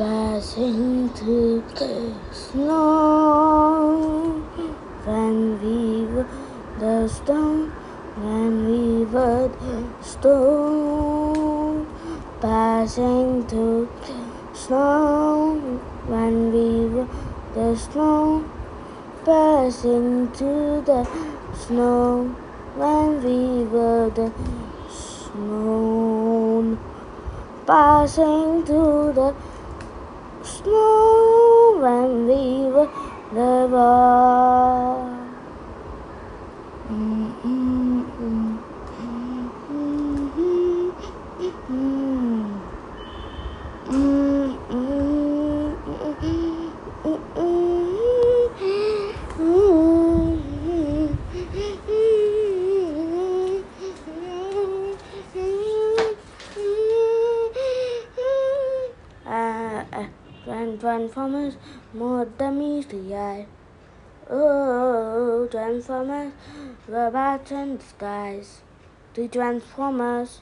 Passing through the snow when we were the stone, when we were the stone. Passing through the snow when we were the snow. Passing through the snow when we were the snow. Passing through the snow when we were bar. Mm, mm, mm, mm, mm, mm. Mm, mm, mm, Uh, uh, Tran- Transformers, more dummies the mystery. Oh, Transformers, robots in disguise. The Transformers.